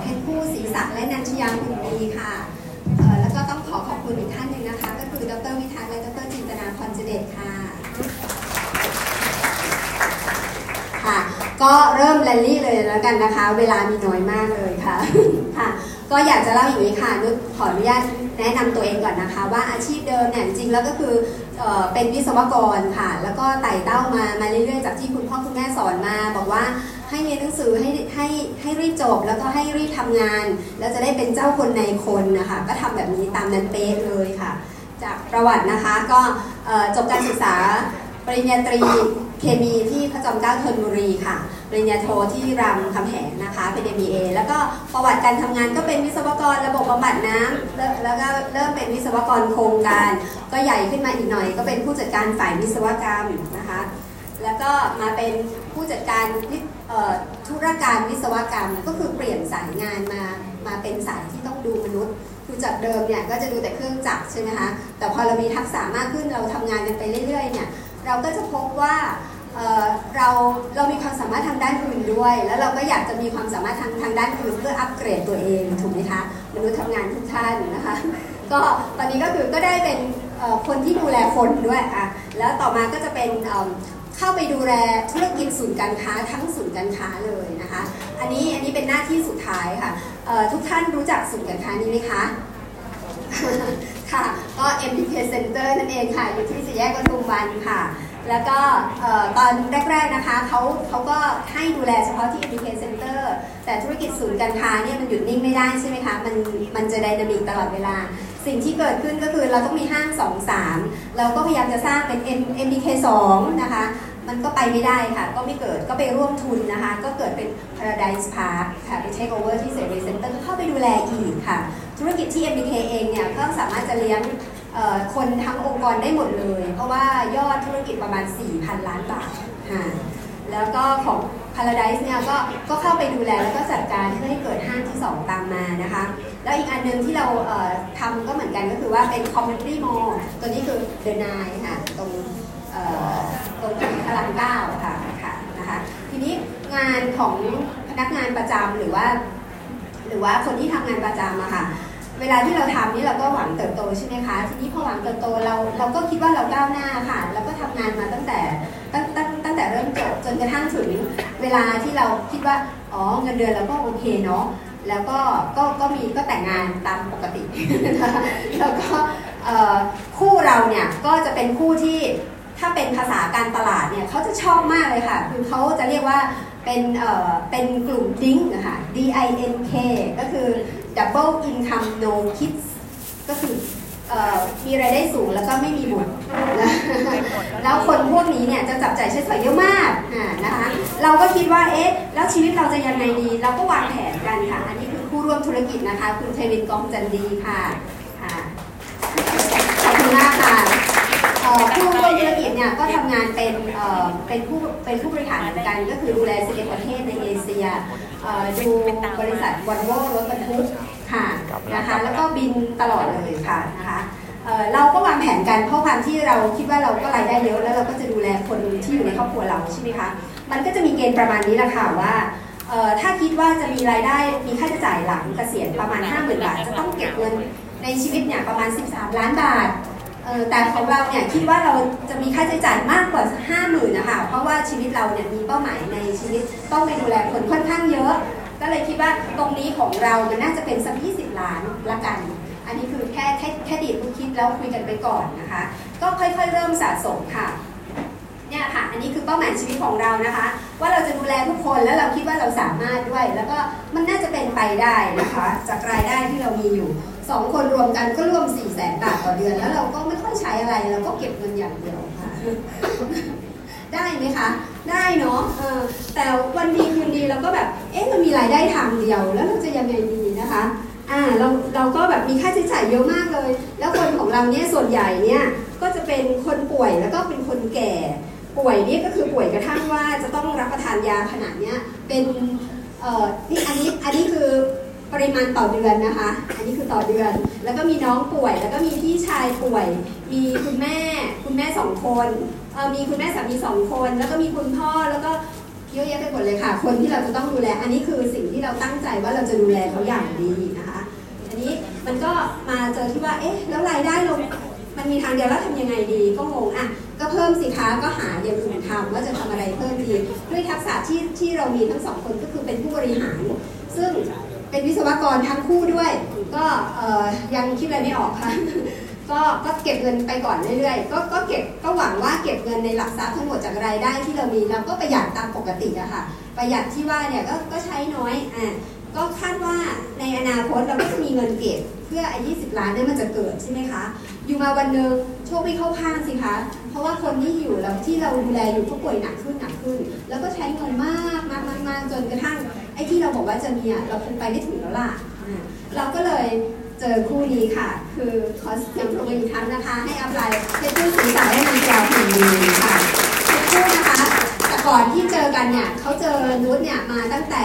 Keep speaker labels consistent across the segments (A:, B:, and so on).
A: เพชรผู้ศรีศักดิ์และนันชยาคุณดีค่ะแล้วก็ต้องขอขอบคุณอีกท่านหนึ่งนะคะ ก็คือดรวิทักษ์และดรจินตนาพรเจเดชค่ะค่ะ ก็เริ่มแรลลี่เลยแล้วกันนะคะ เวลามีน้อยมากเลยค่ะค่ะ ก็อยากจะเล่าอย่างนี้ค่ะนุชขออนุญาตแนะนำตัวเองก่อนนะคะ ว่าอาชีพเดิมเนี่ยจริงแล้วก็คือเป็นวิศวกรค่ะ แล้วก็ไต่เต้ามามาเรื่อยๆจากที่คุณพ่อคุณแม่สอนมา บอกว่า ให้เรียนหนังสือให้ให้ให้รีบจบ แล้วก็ให้รีบทำงาน แล้วจะได้เป็นเจ้าคนในคนนะคะ ก็ทำแบบนี้ตามนั้นเป๊ะเลยค่ะ จากประวัตินะคะก็จบการศึกษาปริญญาตรีเคมีที่พระจอมเกล้าธนบุรีค่ะ ปริญญาโทที่รามคำแหงนะคะ เป็น MBA แล้วก็ประวัติการทำงานก็เป็นวิศวกรระบบบำบัดน้ำแล้วก็เริ่มเป็นวิศวกรโครงการ ก็ใหญ่ขึ้นมาอีกหน่อย ก็เป็นผู้จัดการฝ่ายวิศวกรรมนะคะ แล้วก็มาเป็นผู้จัดการธุรการวิศวกรรม ก็คือเปลี่ยนสายงานมามาเป็นสายที่ต้องดูมนุษย์คือจากเดิมเนี่ยก็จะดูแต่เครื่องจักรใช่ไหมคะแต่พอเรามีทักษะมากขึ้นเราทำงานกันไปเรื่อยๆเนี่ยเราก็จะพบว่าเเราเรามีความสามารถทางด้านอื่นด้วย แล้วเราก็อยากจะมีความสามารถทางทางด้านอื่นเพื่ออัปเกรดตัวเองถูกไหมคะมนุษย์ทำงานทุกท่านนะคะก็ตอนนี้ก็คือก็ได้เป็นคนที่ดูแลคนด้วยอะแล้วต่อมาก็จะเป็น เข้าไปดูแลธุรกิจศูนย์การค้าทั้งศูนย์การค้าเลยนะคะ อันนี้อันนี้เป็นหน้าที่สุดท้ายค่ะทุกท่านรู้จักศูนย์การค้านี้ไหมคะค่ะก็ MDK Center นั่นเองค่ะ อยู่ที่สี่แยกปทุมวันค่ะ แล้วก็ตอนแรกๆนะคะเขาเขาก็ให้ดูแลเฉพาะที่ MDK Center แต่ธุรกิจศูนย์การค้าเนี่ยมันหยุดนิ่งไม่ได้ใช่ไหมคะ มันมันจะไดนามิกตลอดเวลา สิ่งที่เกิดขึ้นก็คือเราต้องมีห้าง2 3เราก็พยายามจะสร้างเป็น M MDK 2นะคะ มันก็ไปไม่ได้ค่ะ ก็ไม่เกิดก็ไปร่วมทุนนะคะ ก็เกิดเป็น Paradise Park ค่ะไป take over ที่เซรีเซ็นเตอร์เข้าไปดูแลอีกค่ะ ธุรกิจที่ MBK เองเนี่ยก็สามารถจะเลี้ยงคนทั้งองค์กรได้หมดเลย เพราะว่ายอดธุรกิจประมาณ 4,000 ล้านบาทค่ะแล้วก็ของ Paradise เนี่ยก็ก็เข้าไปดูแลแล้วก็จัดการเพื่อให้เกิดห้างที่ 2 ตามมานะคะ แล้วอีกอันหนึงที่เราเอ่อทำก็เหมือนกันก็คือว่าเป็น Community Mall ตัวนี้คือ The Nine ค่ะตรงเอ่อตรงพลังเก้าค่ะค่ะนะคะทีนี้งานของพนักงานประจำหรือว่า หรือว่าคนที่ทำงานประจำอะค่ะเวลาที่เราทำนี่เราก็หวังเติบโตใช่ไหมคะ ทีนี้พอหวังเติบโตเราเราก็คิดว่าเราก้าวหน้าค่ะ แล้วก็ทำงานมาตั้งแต่ตั้งตั้งตั้งแต่เริ่มจบจนกระทั่งถึงเวลาที่เราคิดว่า อ๋อเงินเดือนเราก็โอเคเนาะ แล้วก็ก็ก็มีก็แต่งงานตามปกติ แล้วก็คู่เราเนี่ยก็จะเป็นคู่ที่ถ้าเป็นภาษาการตลาดเนี่ยเขาจะชอบมากเลยค่ะ คือเขาจะเรียกว่าเป็นเอ่อเป็นกลุ่มดิ้งนะคะ D I N K ก็คือ Double Income No Kids ก็คือ มีรายได้สูงแล้วก็ไม่มีบุตรแล้วคนพวกนี้เนี่ยจะจับใจายใช้สอยเยอะมากอ่านะคะ เราก็คิดว่าเอ๊ะแล้วชีวิตเราจะยังไงดี เราก็วางแผนกันค่ะ อันนี้คือผู้ร่วมธุรกิจนะคะ คุณเทวินกองจันดีค่ะค่ะขอบคุณมากค่ะเอ่อผู้ร่วมธุรกิจเนี่ยก็ทำงานเป็นเอ่อเป็นผู้เป็นผู้บริหารเหมือนกัน ก็คือดูแล11ประเทศในเอเชียเอ่อดูบริษัทวอลโว่รถบรรทุก ค่ะนะคะแล้วก็บินตลอดเลยค่ะนะคะเอ่อเราก็วางแผนกันเพราะความที่เราคิดว่าเราก็รายได้เยอะแล้วเราก็จะดูแลคนที่อยู่ในครอบครัวเราใช่ไหมคะมันก็จะมีเกณฑ์ประมาณนี้แหละค่ะว่าเอ่อถ้าคิดว่าจะมีรายได้มีค่าใช้จ่ายหลังเกษียณประมาณ 50,000 บาท จะต้องเก็บเงินในชีวิตเนี่ยประมาณ 13 ล้านบาทเอ่อแต่ของเราเนี่ยคิดว่าเราจะมีค่าใช้จ่ายมากกว่า 50,000นะคะเพราะว่าชีวิตเราเนี่ยมีเป้าหมายในชีวิตต้องไปดูแลคนค่อนข้างเยอะ ก็เลยคิดว่าตรงนี้ของเรามันน่าจะเป็นสัก20 ล้านละกัน อันนี้คือแค่แค่แค่ดีดผู้คิดแล้วคุยกันไปก่อนนะคะ ก็ค่อยๆเริ่มสะสมค่ะเนี่ยค่ะ อันนี้คือเป้าหมายชีวิตของเรานะคะ ว่าเราจะดูแลทุกคนแล้วเราคิดว่าเราสามารถด้วย แล้วก็มันน่าจะเป็นไปได้นะคะ จากรายได้ที่เรามีอยู่สองคนรวมกันก็รวม4ี่แสนบาทต่อเดือน แล้วเราก็ไม่ค่อยใช้อะไรเราก็เก็บเงินอย่างเดียวค่ะ ได้ไหมคะ ได้เนาะเออแต่วันดีคืนดีเราก็แบบ เอ๊ะมันมีรายได้ทางเดียว แล้วเราจะยังไงดีนะคะอ่าเราเราก็แบบมีค่าใช้จ่ายเยอะมากเลย แล้วคนของเราเนี่ยส่วนใหญ่เนี่ยก็จะเป็นคนป่วยแล้วก็เป็นคนแก่ ป่วยนี่ก็คือป่วยกระทั่งว่าจะต้องรับประทานยาขนาดเนี้ยเป็นเอ่อนี่อันนี้อันนี้คือปริมาณต่อเดือนนะคะ อันนี้คือต่อเดือน แล้วก็มีน้องป่วย แล้วก็มีพี่ชายป่วย มีคุณแม่ คุณแม่สองคน มีคุณแม่สามีสองคน แล้วก็มีคุณพ่อแล้วก็เยอะแยะไปหมดเลยค่ะ คนที่เราจะต้องดูแล อันนี้คือสิ่งที่เราตั้งใจว่าเราจะดูแลเขาอย่างดีนะคะ อันนี้มันก็มาเจอที่ว่า เอ๊ะ แล้วรายได้ลงมันมีทางเดียวแล้วทำยังไงดี ก็งงอะ ก็เพิ่มสิคะก็หาอย่างอื่นทำว่าจะทำอะไรเพิ่มดี ด้วยทักษะที่ที่เรามีทั้งสองคนก็คือเป็นผู้บริหาร ซึ่งเป็นวิศวกรทั้งคู่ด้วย ก็ยังคิดอะไรไม่ออกค่ะ ก็ก็เก็บเงินไปก่อนเรื่อยๆ ก็ก็เก็บก็หวังว่าเก็บเงินในหลักทรัพย์ทั้งหมดจากรายได้ที่เรามีเราก็ประหยัดตามปกติอะค่ะ ประหยัดที่ว่าเนี่ยก็ก็ใช้น้อยอะก็คาดว่าในอนาคตเราก็จะมีเงินเก็บเพื่อไอ้20ล้านนี่มันจะเกิดใช่ไหมคะ อยู่มาวันหนึ่งโชคไม่เข้าข้างสิคะ เพราะว่าคนที่อยู่เราที่เราดูแลอยู่ก็ป่วยหนักขึ้นหนักขึ้น แล้วก็ใช้เงินมากมากมากมากจนกระทั่งไอ้ที่เราบอกว่าจะมีอะเราคงไปไม่ถึงแล้วล่ะเราก็เลย เจอคู่นี้ค่ะ คือขอเสียงปรบมืออีกครั้งนะคะ ให้อัพไลน์เป็นผู้สื่อสารให้มีแกวผิวดีค่ะคู่นะคะแต่ก่อนที่เจอกันเนี่ยเขาเจอนุชเนี่ยมาตั้งแต่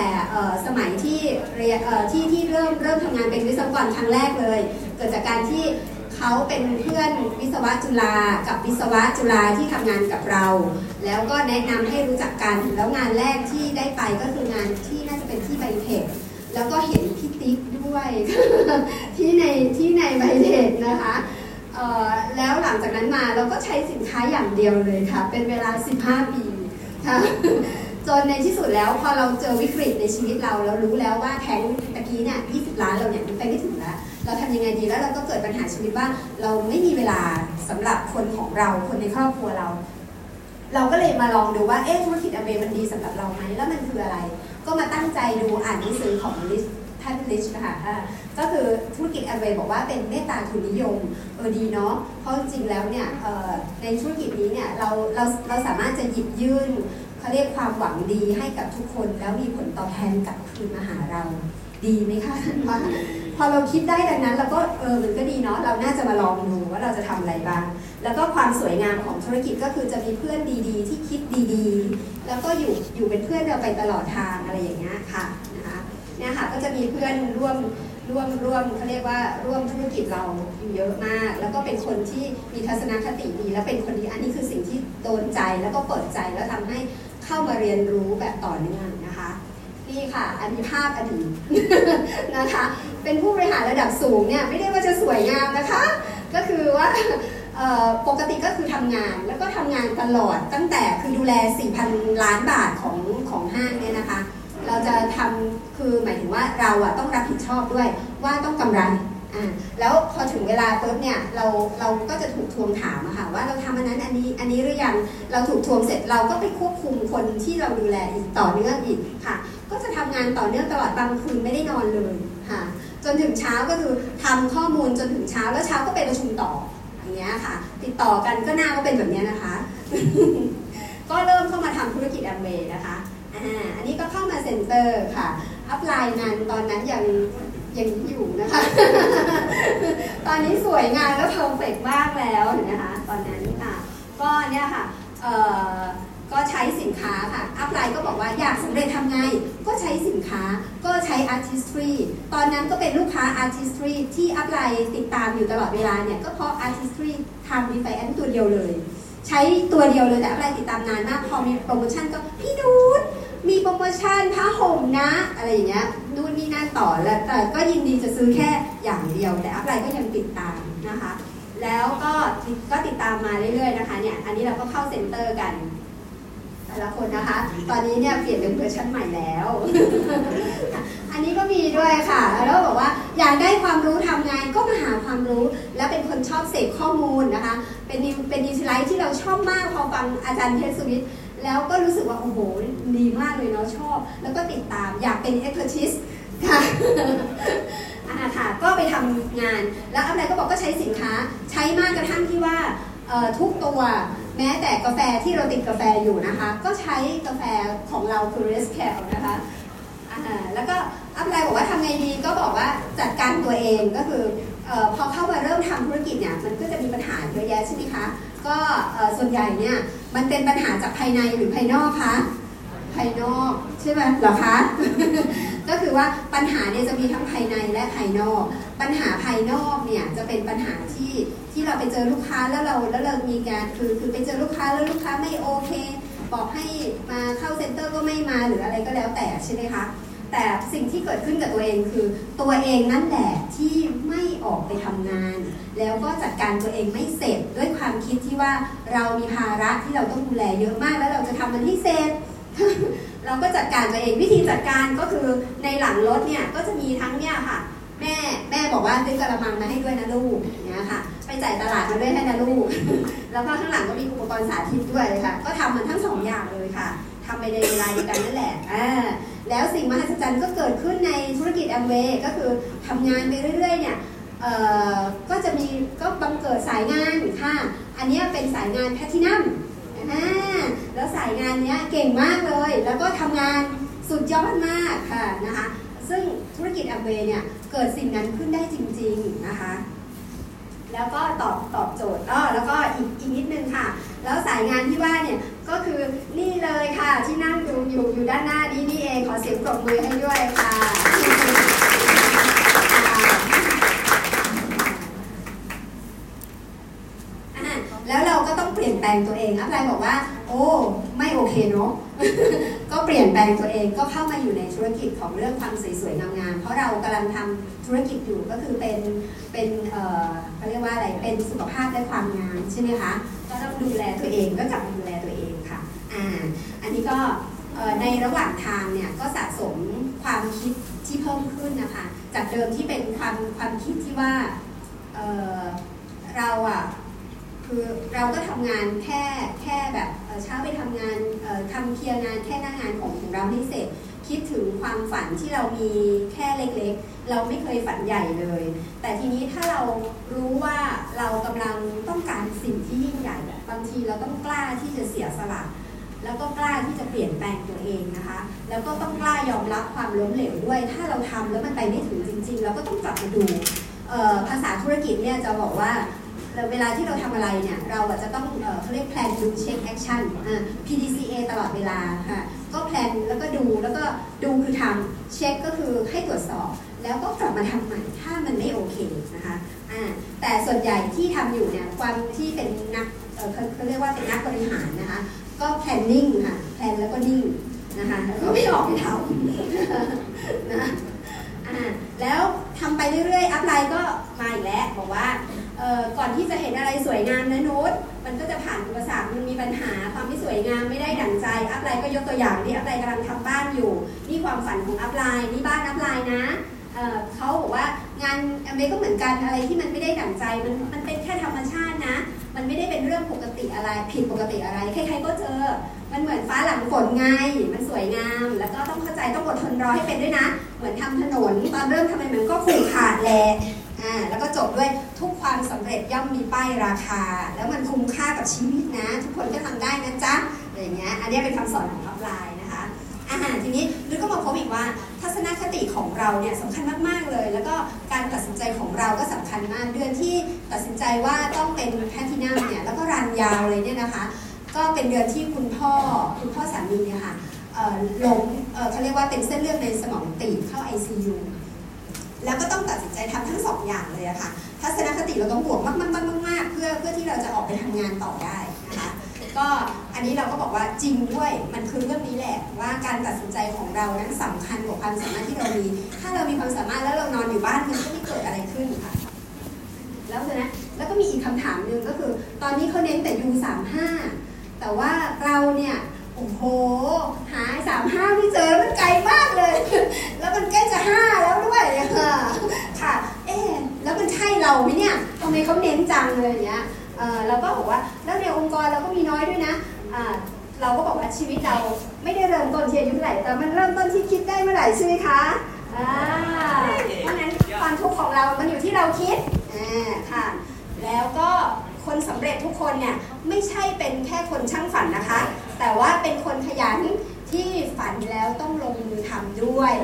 A: สมัยที่เรียนที่ที่เริ่มเริ่มทำงานเป็นวิศวกรครั้งแรกเลย เกิดจากการที่เขาเป็นเพื่อนวิศวะจุฬากับวิศวะจุฬาที่ทำงานกับเรา แล้วก็แนะนำให้รู้จักกันแล้วงานแรกที่ได้ไปก็คืองานที่น่าจะเป็นที่ไบเทคแล้วก็เห็น ติ๊กด้วยที่ในที่ในไบเทนะคะแล้วหลังจากนั้นมาเราก็ใช้สินค้าอย่างเดียวเลยค่ะ เป็นเวลา 15 ปีค่ะจนในที่สุดแล้วพอเราเจอวิกฤตในชีวิตเราเรารู้แล้วว่าแท้งตะกี้เนี่ย20 ล้านเราเนี่ยไปไม่ถึงแล้ว เราทำยังไงดีแล้วเราก็เกิดปัญหาชีวิตว่า เราไม่มีเวลาสำหรับคนของเราคนในครอบครัวเรา เราก็เลยมาลองดูว่าเอ๊ะธุรกิจอเมมันดีสำหรับเราไหมแล้วมันคืออะไร ก็มาตั้งใจดูอ่านหนังสือของลิส ท่านลิชนะคะก็คือธุรกิจแอเมบอกว่าเป็นเมตตาทุนนิยมเออดีเนาะเพราะจริงแล้วเนี่ยในธุรกิจนี้เนี่ยเราเราเราสามารถจะหยิบยื่นเขาเรียกความหวังดีให้กับทุกคนแล้วมีผลตอบแทนกลับคืนมาหาเราดีไหมคะท่านว่าพอเราคิดได้ดังนั้นเราก็เออมันก็ดีเนาะเราน่าจะมาลองดูว่าเราจะทำอะไรบ้าง แล้วก็ความสวยงามของธุรกิจก็คือจะมีเพื่อนดีๆ ที่คิดดีๆ แล้วก็อยู่อยู่เป็นเพื่อนเราไปตลอดทางอะไรอย่างเงี้ยค่ะ เนี่ยค่ะก็จะมีเพื่อนร่วมร่วมร่วมเขาเรียกว่าร่วมธุรกิจเราอยู่เยอะมาก แล้วก็เป็นคนที่มีทัศนคติดี แล้วเป็นคนดีอันนี้คือสิ่งที่โดนใจแล้วก็เปิดใจแล้วทำให้เข้ามาเรียนรู้แบบต่อเนื่องนะคะนี่ค่ะ อันนี้ภาพอดีตนะคะ เป็นผู้บริหารระดับสูงเนี่ยไม่ได้ว่าจะสวยงามนะคะ ก็คือว่าปกติก็คือทำงานแล้วก็ทำงานตลอดตั้งแต่คือดูแล 4,000 ล้านบาทของของห้างเนี่ยนะ เราจะทำคือหมายถึงว่าเราอะต้องรับผิดชอบด้วยว่าต้องกำไรอ่าแล้วพอถึงเวลาปุ๊บเนี่ยเราเราก็จะถูกทวงถามอะค่ะว่าเราทำอันนั้นอันนี้อันนี้หรือยังเราถูกทวงเสร็จเราก็ไปควบคุมคนที่เราดูแลอีกต่อเนื่องอีกค่ะ ก็จะทำงานต่อเนื่องตลอดบางคืนไม่ได้นอนเลยค่ะ จนถึงเช้าก็คือทำข้อมูลจนถึงเช้าแล้วเช้าก็ไปประชุมต่ออย่างเงี้ยค่ะ ติดต่อกันก็หน้าก็เป็นแบบนี้นะคะ ก็เริ่มเข้ามาทำธุรกิจแอมเวย์นะคะ อันนี้ก็เข้ามา center ค่ะ upline นั้นตอนนั้นยังยังอยู่นะคะ ตอนนี้สวยงามแล้ว perfect มากแล้วนะคะ ตอนนั้นค่ะก็เนี่ยค่ะก็ใช้สินค้าค่ะ upline ก็บอกว่าอยากสำเร็จทำไง ก็ใช้สินค้า ก็ใช้ artistry ตอนนั้นก็เป็นลูกค้า artistry ที่ upline ติดตามอยู่ตลอดเวลาเนี่ย ก็เพราะ artistry Time Defiance ตัวเดียวเลย ใช้ตัวเดียวเลยแต่ upline ติดตามนานมาก พอมีโปรโมชั่นก็พี่นุช มีโปรโมชั่นผ้าห่มนะ อะไรอย่างเงี้ยนู่นนี่นั่นต่อแล้วแต่ก็ยินดีจะซื้อแค่อย่างเดียว แต่ upline ก็ยังติดตามนะคะ แล้วก็ก็ติดตามมาเรื่อยๆนะคะเนี่ยอันนี้เราก็เข้าเซ็นเตอร์กันแต่ละคนนะคะ ตอนนี้เนี่ยเปลี่ยนเป็นเวอร์ชันใหม่แล้ว อันนี้ก็มีด้วยค่ะ แล้วบอกว่าอยากได้ความรู้ทำงานก็มาหาความรู้ แล้วเป็นคนชอบเสพข้อมูลนะคะ เป็นเป็นดีไลท์ที่เราชอบมากพอฟังอาจารย์เทสวิท แล้วก็รู้สึกว่า โอ้โห ดีมากเลยเนาะชอบ แล้วก็ติดตามอยากเป็นเอ็กซ์ทิสค่ะอ่าค่ะ ก็ไปทำงาน แล้วอะไรก็บอกก็ใช้สินค้า ใช้มากกระทั่งที่ว่าทุกตัวแม้แต่กาแฟที่เราติดกาแฟอยู่นะคะ ก็ใช้กาแฟของเราคือ r e s c a l นะคะแล้วก็อัพไลน์บอกว่าทำไงดีก็บอกว่าจัดการตัวเองก็คืออพอเข้ามาเริ่มทำธุรกิจเนี่ยมันก็จะมีปัญหาเยอะแยะใช่ไหมคะ ก็ส่วนใหญ่เนี่ยมันเป็นปัญหาจากภายในหรือภายนอกคะภายนอกใช่ไหมเหรอคะก็คือว่าปัญหาเนี่ยจะมีทั้งภายในและภายนอก ปัญหาภายนอกเนี่ยจะเป็นปัญหาที่ที่เราไปเจอลูกค้าแล้วเราแล้วเรามีการคือคือไปเจอลูกค้าแล้วลูกค้าไม่โอเค บอกให้มาเข้าเซ็นเตอร์ก็ไม่มาหรืออะไรก็แล้วแต่ใช่ไหมคะ แต่สิ่งที่เกิดขึ้นกับตัวเองคือ ตัวเองนั่นแหละที่ไม่ออกไปทำงาน แล้วก็จัดการตัวเองไม่เสร็จด้วยความคิดที่ว่าเรามีภาระที่เราต้องดูแลเยอะมากแล้วเราจะทำมันให้เสร็จเราก็จัดการตัวเองวิธีจัดการก็คือในหลังรถเนี่ยก็จะมีทั้งเนี่ยค่ะ แม่แม่บอกว่าซื้อกระมังมาให้ด้วยนะลูกเนี่ยค่ะ ไปจ่ายตลาดมาด้วยให้นะลูก แล้วก็ข้างหลังก็มีอุปกรณ์สาธิตด้วยค่ะ ก็ทำมันทั้งสองอย่างเลยค่ะทำไปในเวลาเดียวกันนั่นแหละอ่า แล้วสิ่งมหัศจรรย์ก็เกิดขึ้นในธุรกิจแอมเวย์ก็คือทำงานไปเรื่อยๆเนี่ยก็จะมีก็บังเกิดสายงานค่ะ อันนี้เป็นสายงานแพทินัมแล้วสายงานเนี้ยเก่งมากเลย แล้วก็ทำงานสุดยอดมากค่ะนะคะ ซึ่งธุรกิจแอมเวย์เนี่ยเกิดสิ่งนั้นขึ้นได้จริง ๆ นะคะ แล้วก็ตอบตอบโจทย์อ๋อแล้วก็อีกอีกนิดนึงค่ะ แล้วสายงานที่ว่าเนี่ยก็คือนี่เลยค่ะที่นั่งดูอยู่อยู่ด้านหน้านี้นี่เองขอเสียงปรบมือให้ด้วยค่ะ แล้วเราก็ต้องเปลี่ยนแปลงตัวเองอะไรบอกว่า โอ้ ไม่โอเคเนาะ ก็เปลี่ยนแปลงตัวเองก็เข้ามาอยู่ในธุรกิจของเรื่องความสวยๆงามๆเพราะเรากำลังทำธุรกิจอยู่ก็คือเป็นเป็นเอ่อเขาเรียกว่าอะไรเป็นสุขภาพและความงามใช่ไหมคะก็ต้องดูแลตัวเองก็กลับมาดูแลตัวเองค่ะอ่าอันนี้ก็ในระหว่างทางเนี่ยก็สะสมความคิดที่เพิ่มขึ้นนะคะจากเดิมที่เป็นความความคิดที่ว่าเเราอะ คือเราก็ทำงานแค่แค่แบบเช้าไปทำงานเอ่อทำเคลียร์งานแค่หน้างานของของเราให้เสร็จ คิดถึงความฝันที่เรามีแค่เล็กๆ เราไม่เคยฝันใหญ่เลย แต่ทีนี้ถ้าเรารู้ว่าเรากำลังต้องการสิ่งที่ยิ่งใหญ่บางทีเราต้องกล้าที่จะเสียสละแล้วก็กล้าที่จะเปลี่ยนแปลงตัวเองนะคะ แล้วก็ต้องกล้ายอมรับความล้มเหลวด้วย ถ้าเราทำแล้วมันไปไม่ถึงจริง ๆ เราก็ต้องกลับมาดูภาษาธุรกิจเนี่ยจะบอกว่า เวลาที่เราทำอะไรเนี่ย เราจะต้องเขาเรียก plan do check action อ่า PDCA ตลอดเวลาค่ะ ก็แพลนแล้วก็ดูแล้วก็ดูคือทำเช็คก็คือให้ตรวจสอบ แล้วก็กลับมาทำใหม่ถ้ามันไม่โอเคนะคะอ่าแต่ส่วนใหญ่ที่ทำอยู่เนี่ยความที่เป็นนักเขาเรียกว่าเป็นนักบริหารนะคะ ก็ planning ค่ะแพลนแล้วก็นิ่งนะคะแล้วก็ไม่ออกไปทำนะอ่าแล้วทำไปเรื่อยๆ upline ก็มาอีกแล้วบอกว่า ก่อนที่จะเห็นอะไรสวยงามนะนุชมันก็จะผ่านอุปสรรค มันมีปัญหาความไม่สวยงามไม่ได้ดั่งใจ upline ก็ยกตัวอย่างนี่ upline กำลังทำบ้านอยู่ นี่ความฝันของ upline นี่บ้าน upline นะเขาบอกว่างานแอมเวย์ก็เหมือนกันอะไรที่มันไม่ได้ดั่งใจ มันมันเป็นแค่ธรรมชาตินะ มันไม่ได้เป็นเรื่องปกติอะไรผิดปกติอะไรใครๆก็เจอ มันเหมือนฟ้าหลังฝนไง มันสวยงาม แล้วก็ต้องเข้าใจต้องอดทนรอให้เป็นด้วยนะ เหมือนทำถนนตอนเริ่มทำไมมันก็ขู่ขาดแหละ อ่าแล้วก็จบด้วยทุกความสำเร็จย่อมมีป้ายราคา แล้วมันคุ้มค่ากับชีวิตนะ ทุกคนก็ทำได้นะจ๊ะอะไรอย่างเงี้ยอันนี้เป็นคำสอนของอัพไลน์นะคะอาหารทีนี้ลึกก็มาพบอีกว่า ทัศนคติของเราเนี่ยสำคัญมากๆเลย แล้วก็การตัดสินใจของเราก็สำคัญมากเดือนที่ตัดสินใจว่าต้องเป็นแพทินัมเนี่ยแล้วก็รันยาวเลยเนี่ยนะคะ ก็เป็นเดือนที่คุณพ่อคุณพ่อสามีเนี่ยค่ะล้มเอ่อเขาเรียกว่าเป็นเส้นเลือดในสมองตีบเข้า ICU แล้วก็ต้องตัดสินใจทำทั้งสองอย่างเลยอะค่ะทัศนคติเราต้องบวกมากๆๆๆเพื่อเพื่อที่เราจะออกไปทำงานต่อได้นะคะก็อันนี้เราก็บอกว่าจริงด้วยมันคือเรื่องนี้แหละว่าการตัดสินใจของเรานั้นสำคัญกว่าความสามารถที่เรามี ถ้าเรามีความสามารถแล้วเรานอนอยู่บ้านมันก็ไม่เกิดอะไรขึ้นค่ะแล้วนะแล้วก็มีอีกคำถามหนึ่งก็คือ ตอนนี้เขาเน้นแต่ U35 แต่ว่าเราเนี่ยโอ้โหหาสามห้าไม่เจอมันไกลมากเลย แล้วมันใกล้จะห้าแล้วด้วยค่ะค่ะ เอ๊แล้วมันใช่เราไหมเนี่ยทำไมเขาเน้นจังเลยเงี้ยเออเราก็บอกว่าแล้วในองค์กรเราก็มีน้อยด้วยนะอ่าเราก็บอกว่าชีวิตเราไม่ได้เริ่มต้นที่อายุเท่าไหร่แต่มันเริ่มต้นที่คิดได้เมื่อไหร่ใช่ไหมคะอ่าเพราะฉะนั้นความทุกข์ของเรา มันอยู่ที่เราคิดอ่าค่ะ แล้วก็คนสำเร็จทุกคนเนี่ยไม่ใช่เป็นแค่คนช่างฝันนะคะ แต่ว่าเป็นคนขยันที่ฝันแล้วต้องลงมือทำด้วย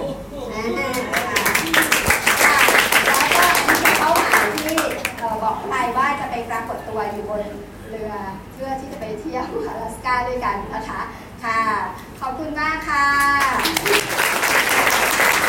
A: รากฏตัวอยู่บนเรือเพื่อที่จะไปเที่ยวอลาสก้าด้วยกันนะคะ ค่ะ ขอบคุณมากค่ะ